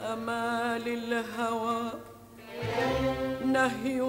أمال الهوى نهي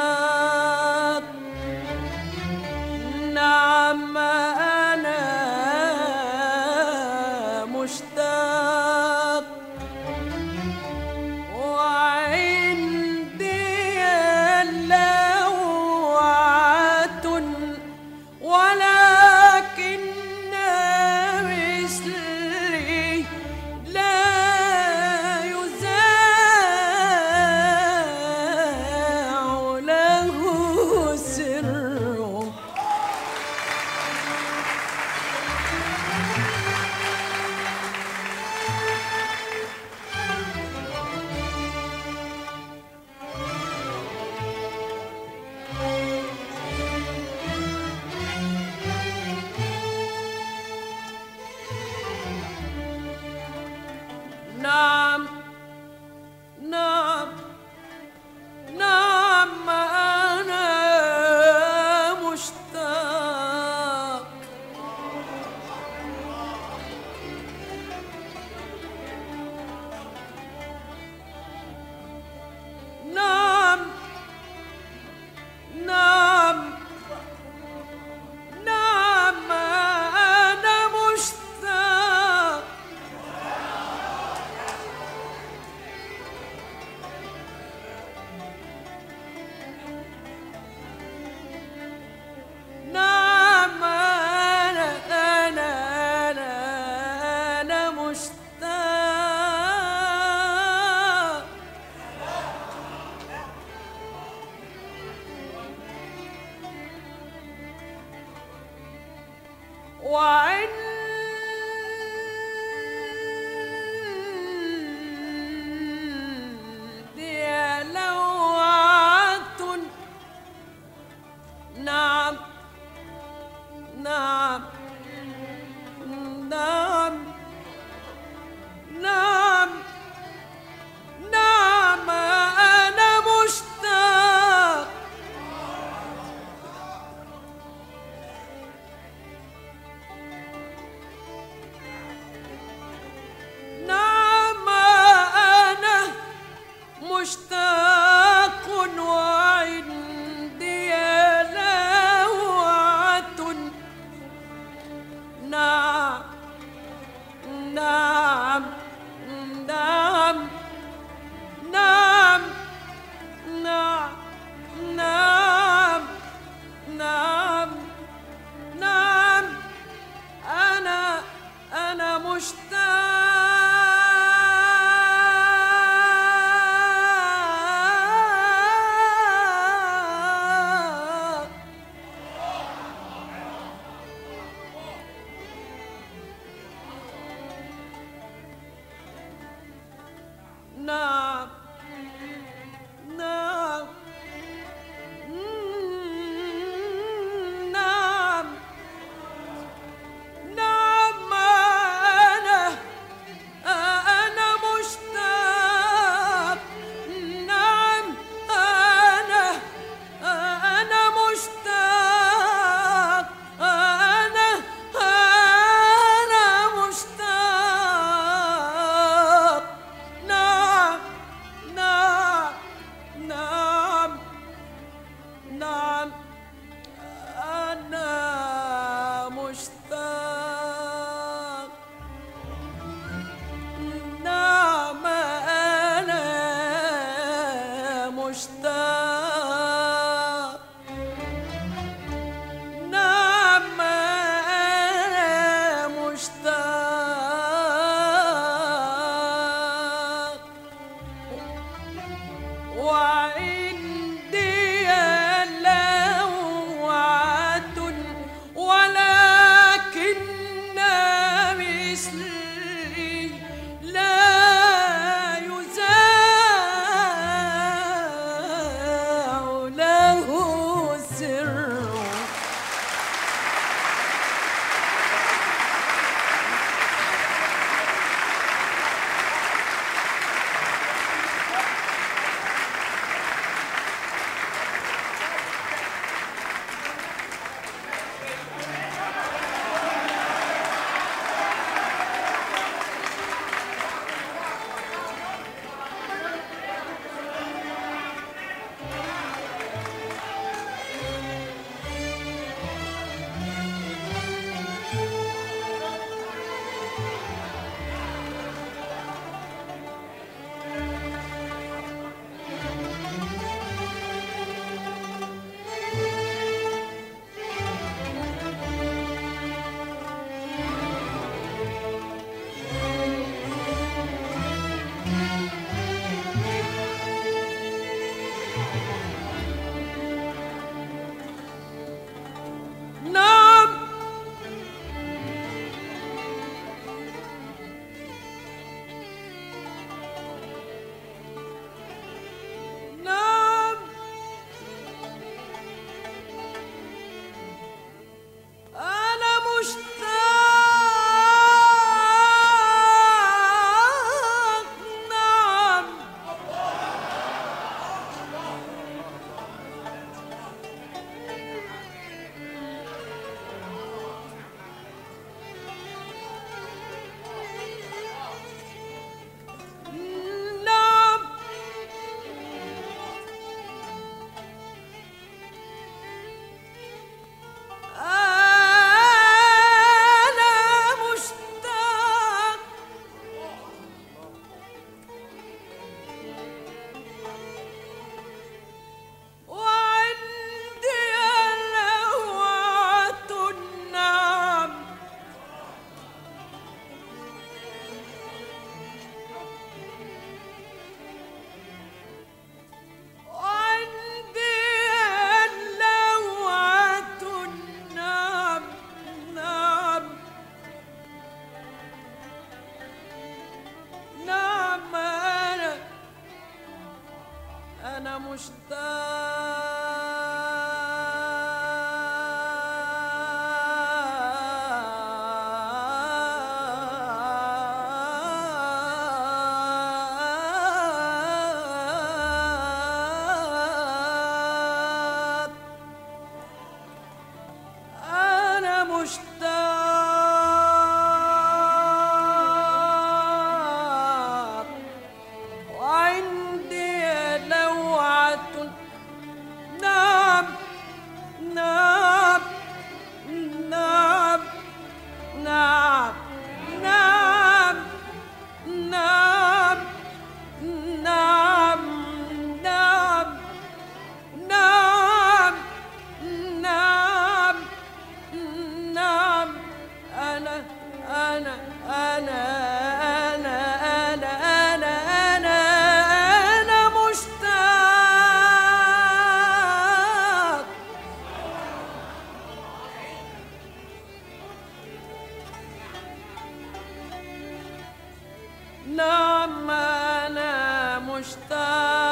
Krishna نعم أنا مشتاق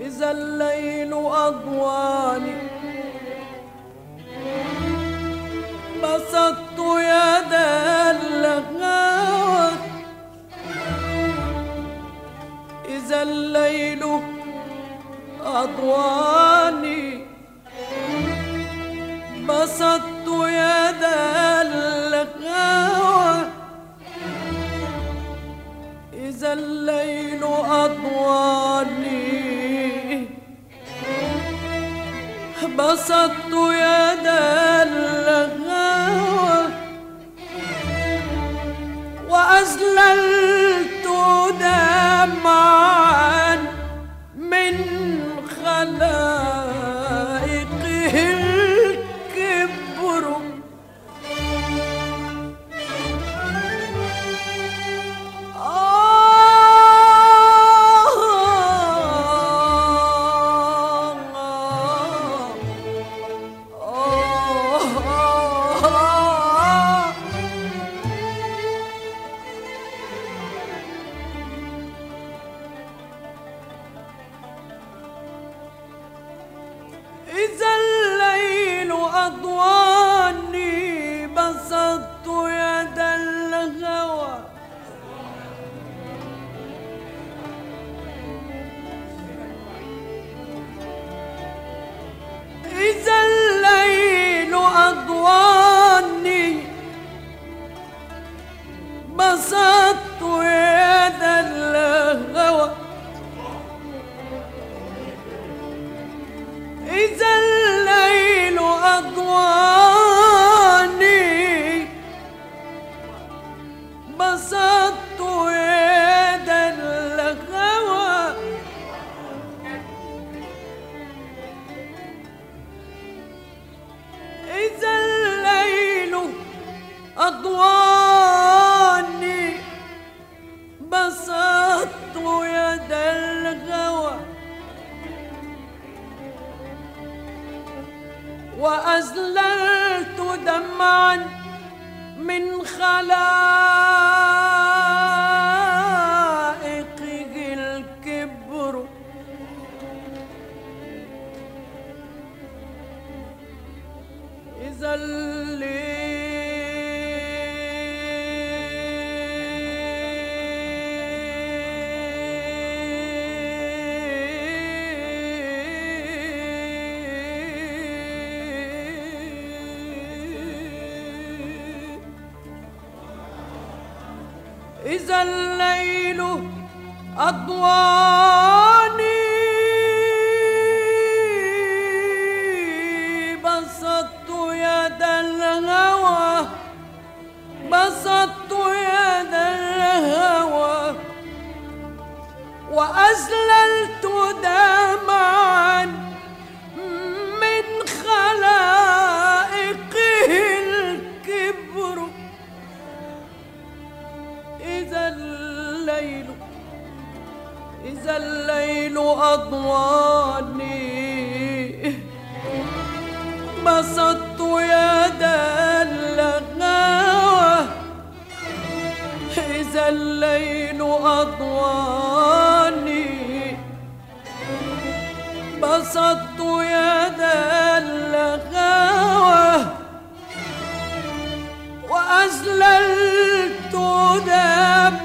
إذا الليل أضواني. بسطت يا لغاوة إذا الليل أضواني. بسطت يا لغاوة إذا الليل أضواني. بسطت يدا أسللت دمعا من خلائقه الكبر. إذا الليل إذا الليل أضواني. بسطت يدا لغاوة إذا الليل أضواني. بسطت يدا اللغاوة وأزللت دم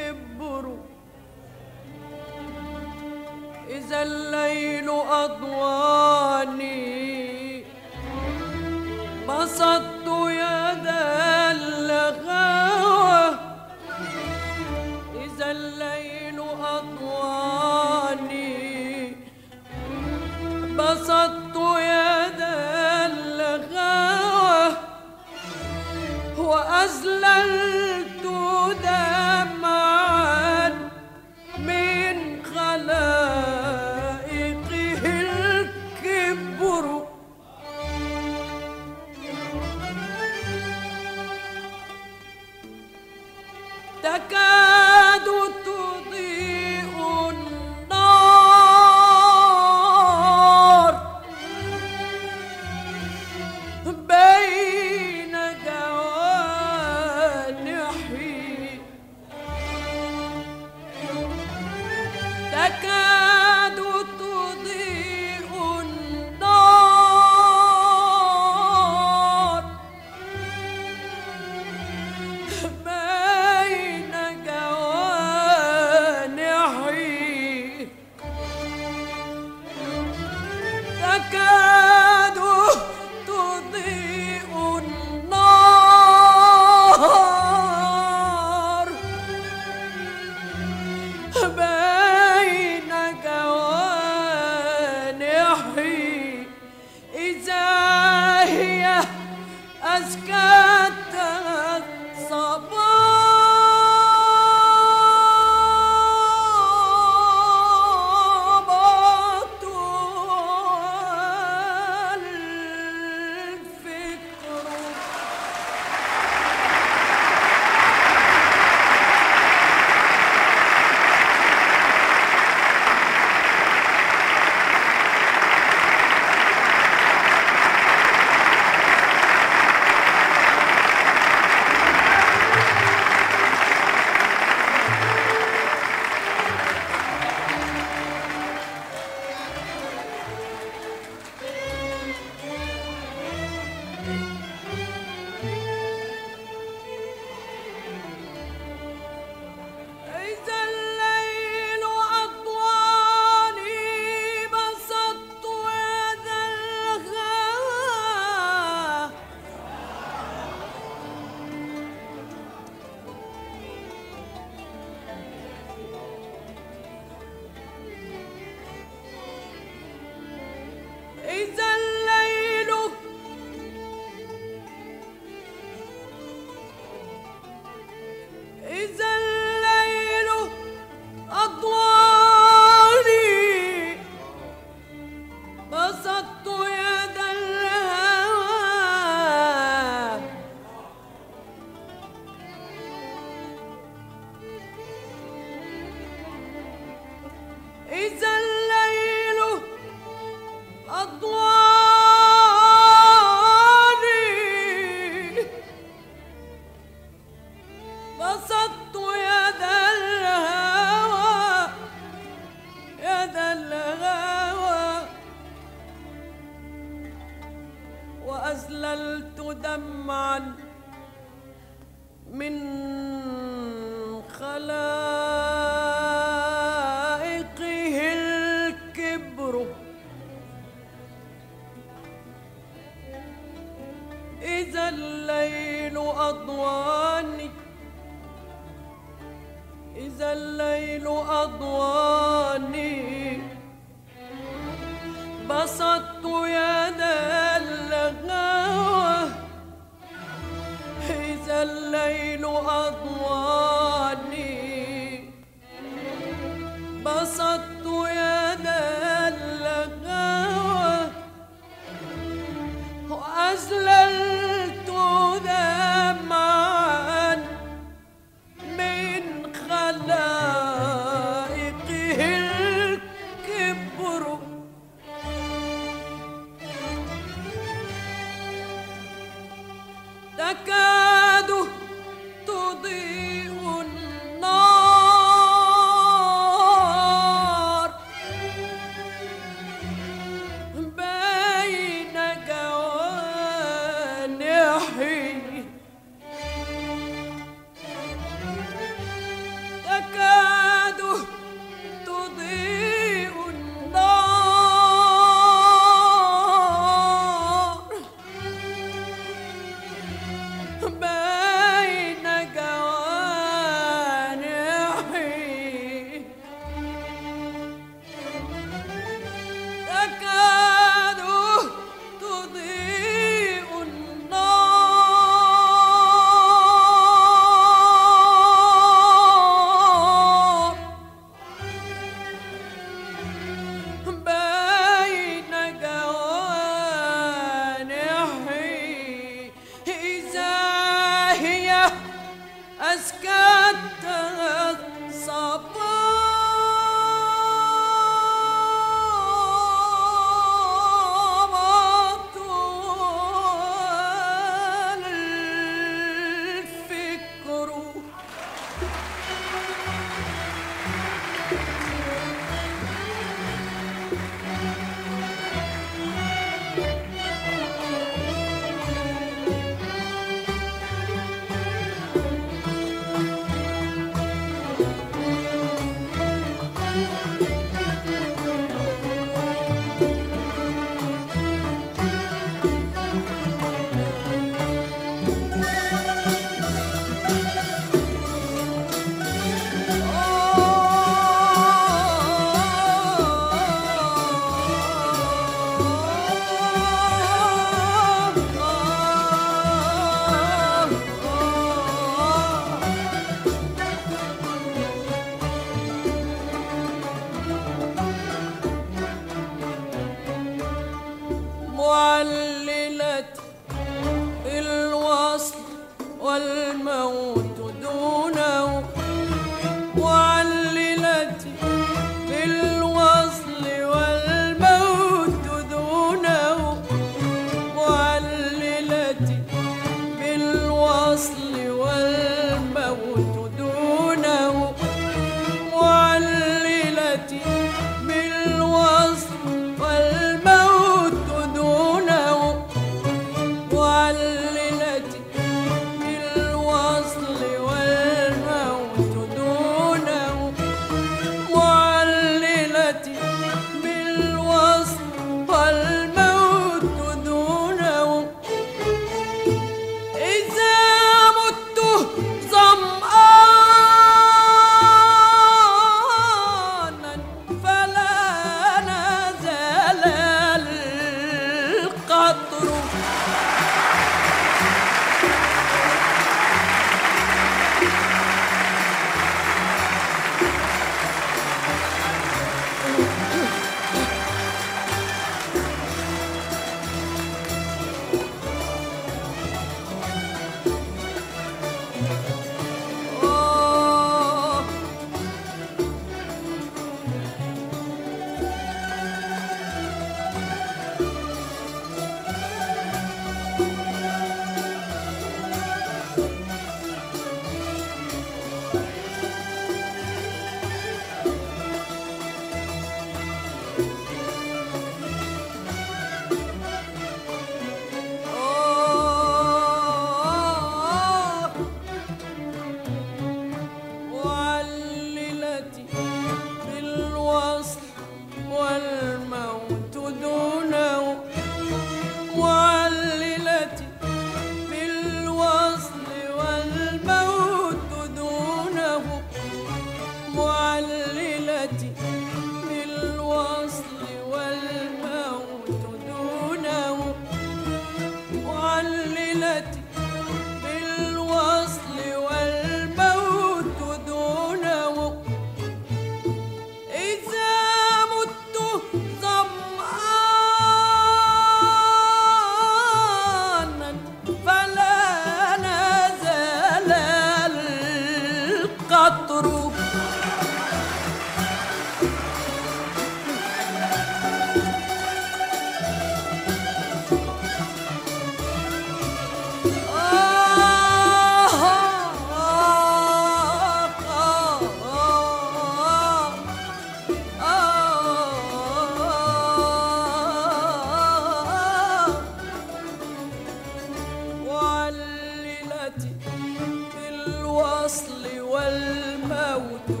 الوصل والموت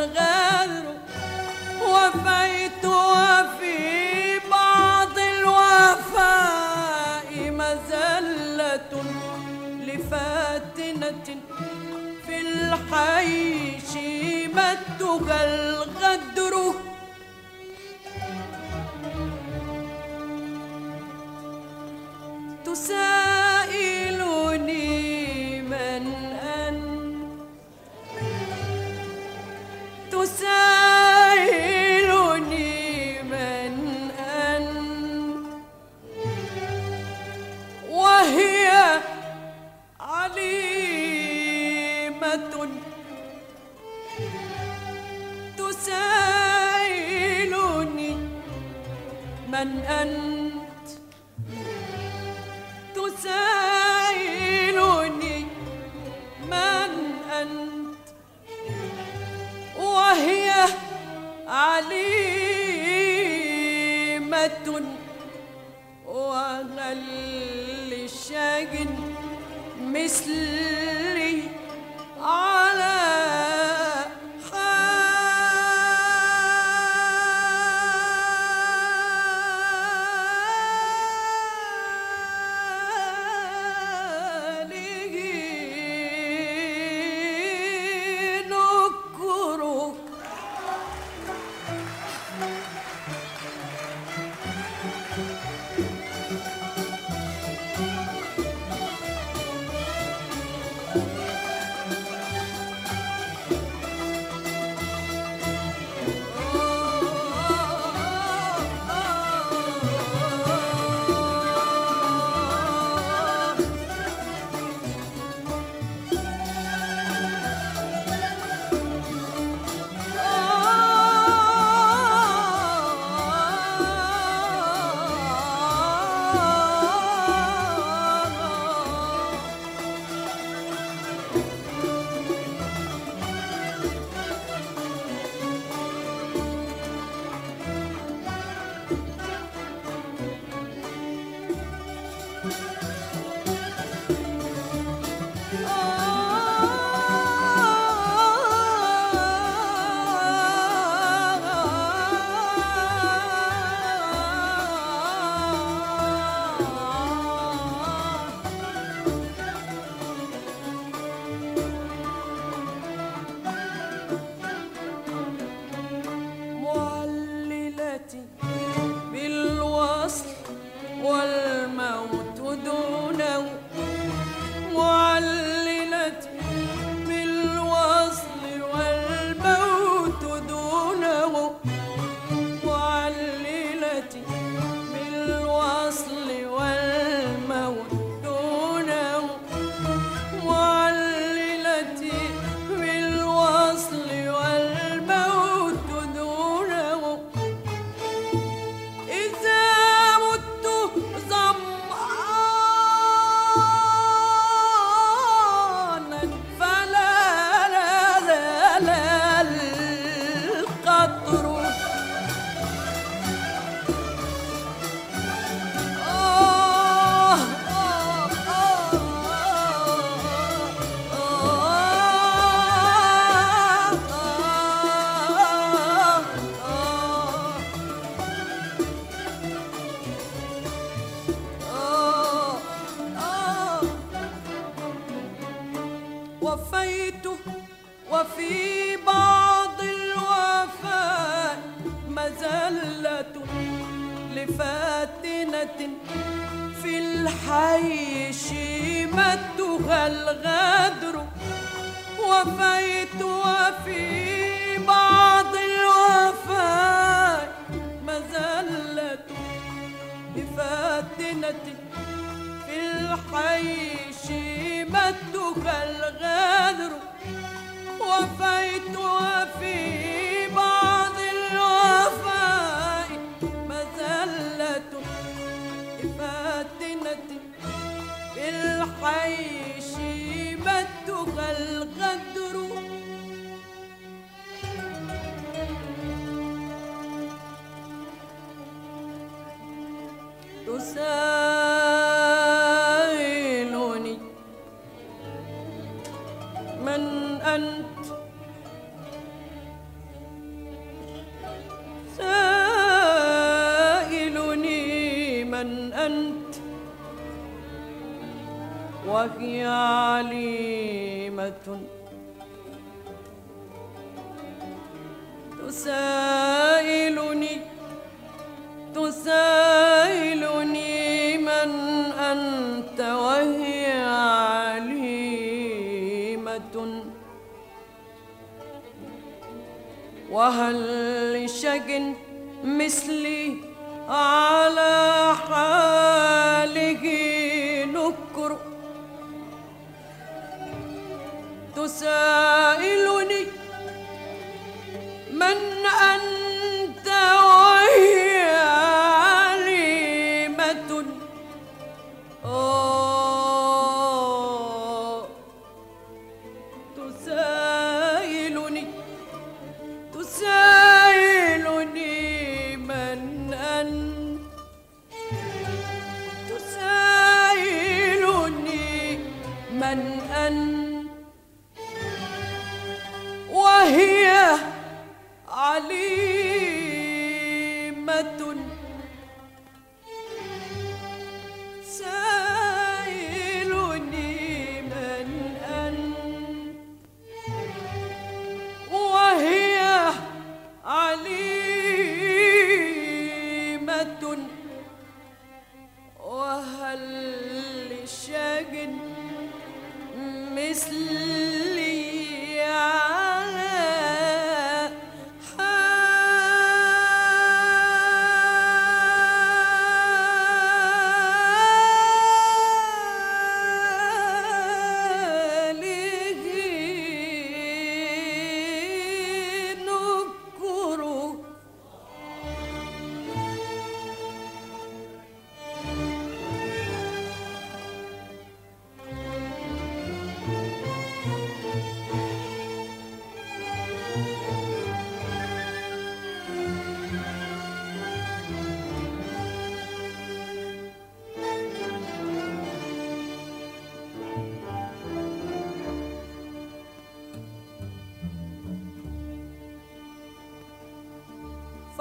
الغدر وفيت وفي بعض الوفاء مزلة لفاتنة في الحي شيمتها الغدر. misli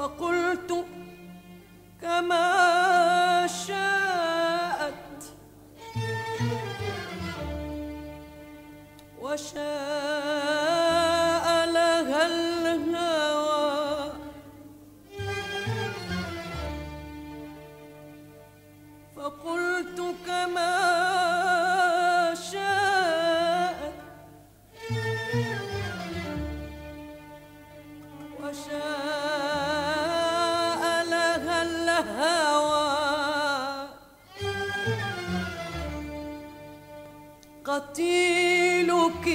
فقلت قتيلك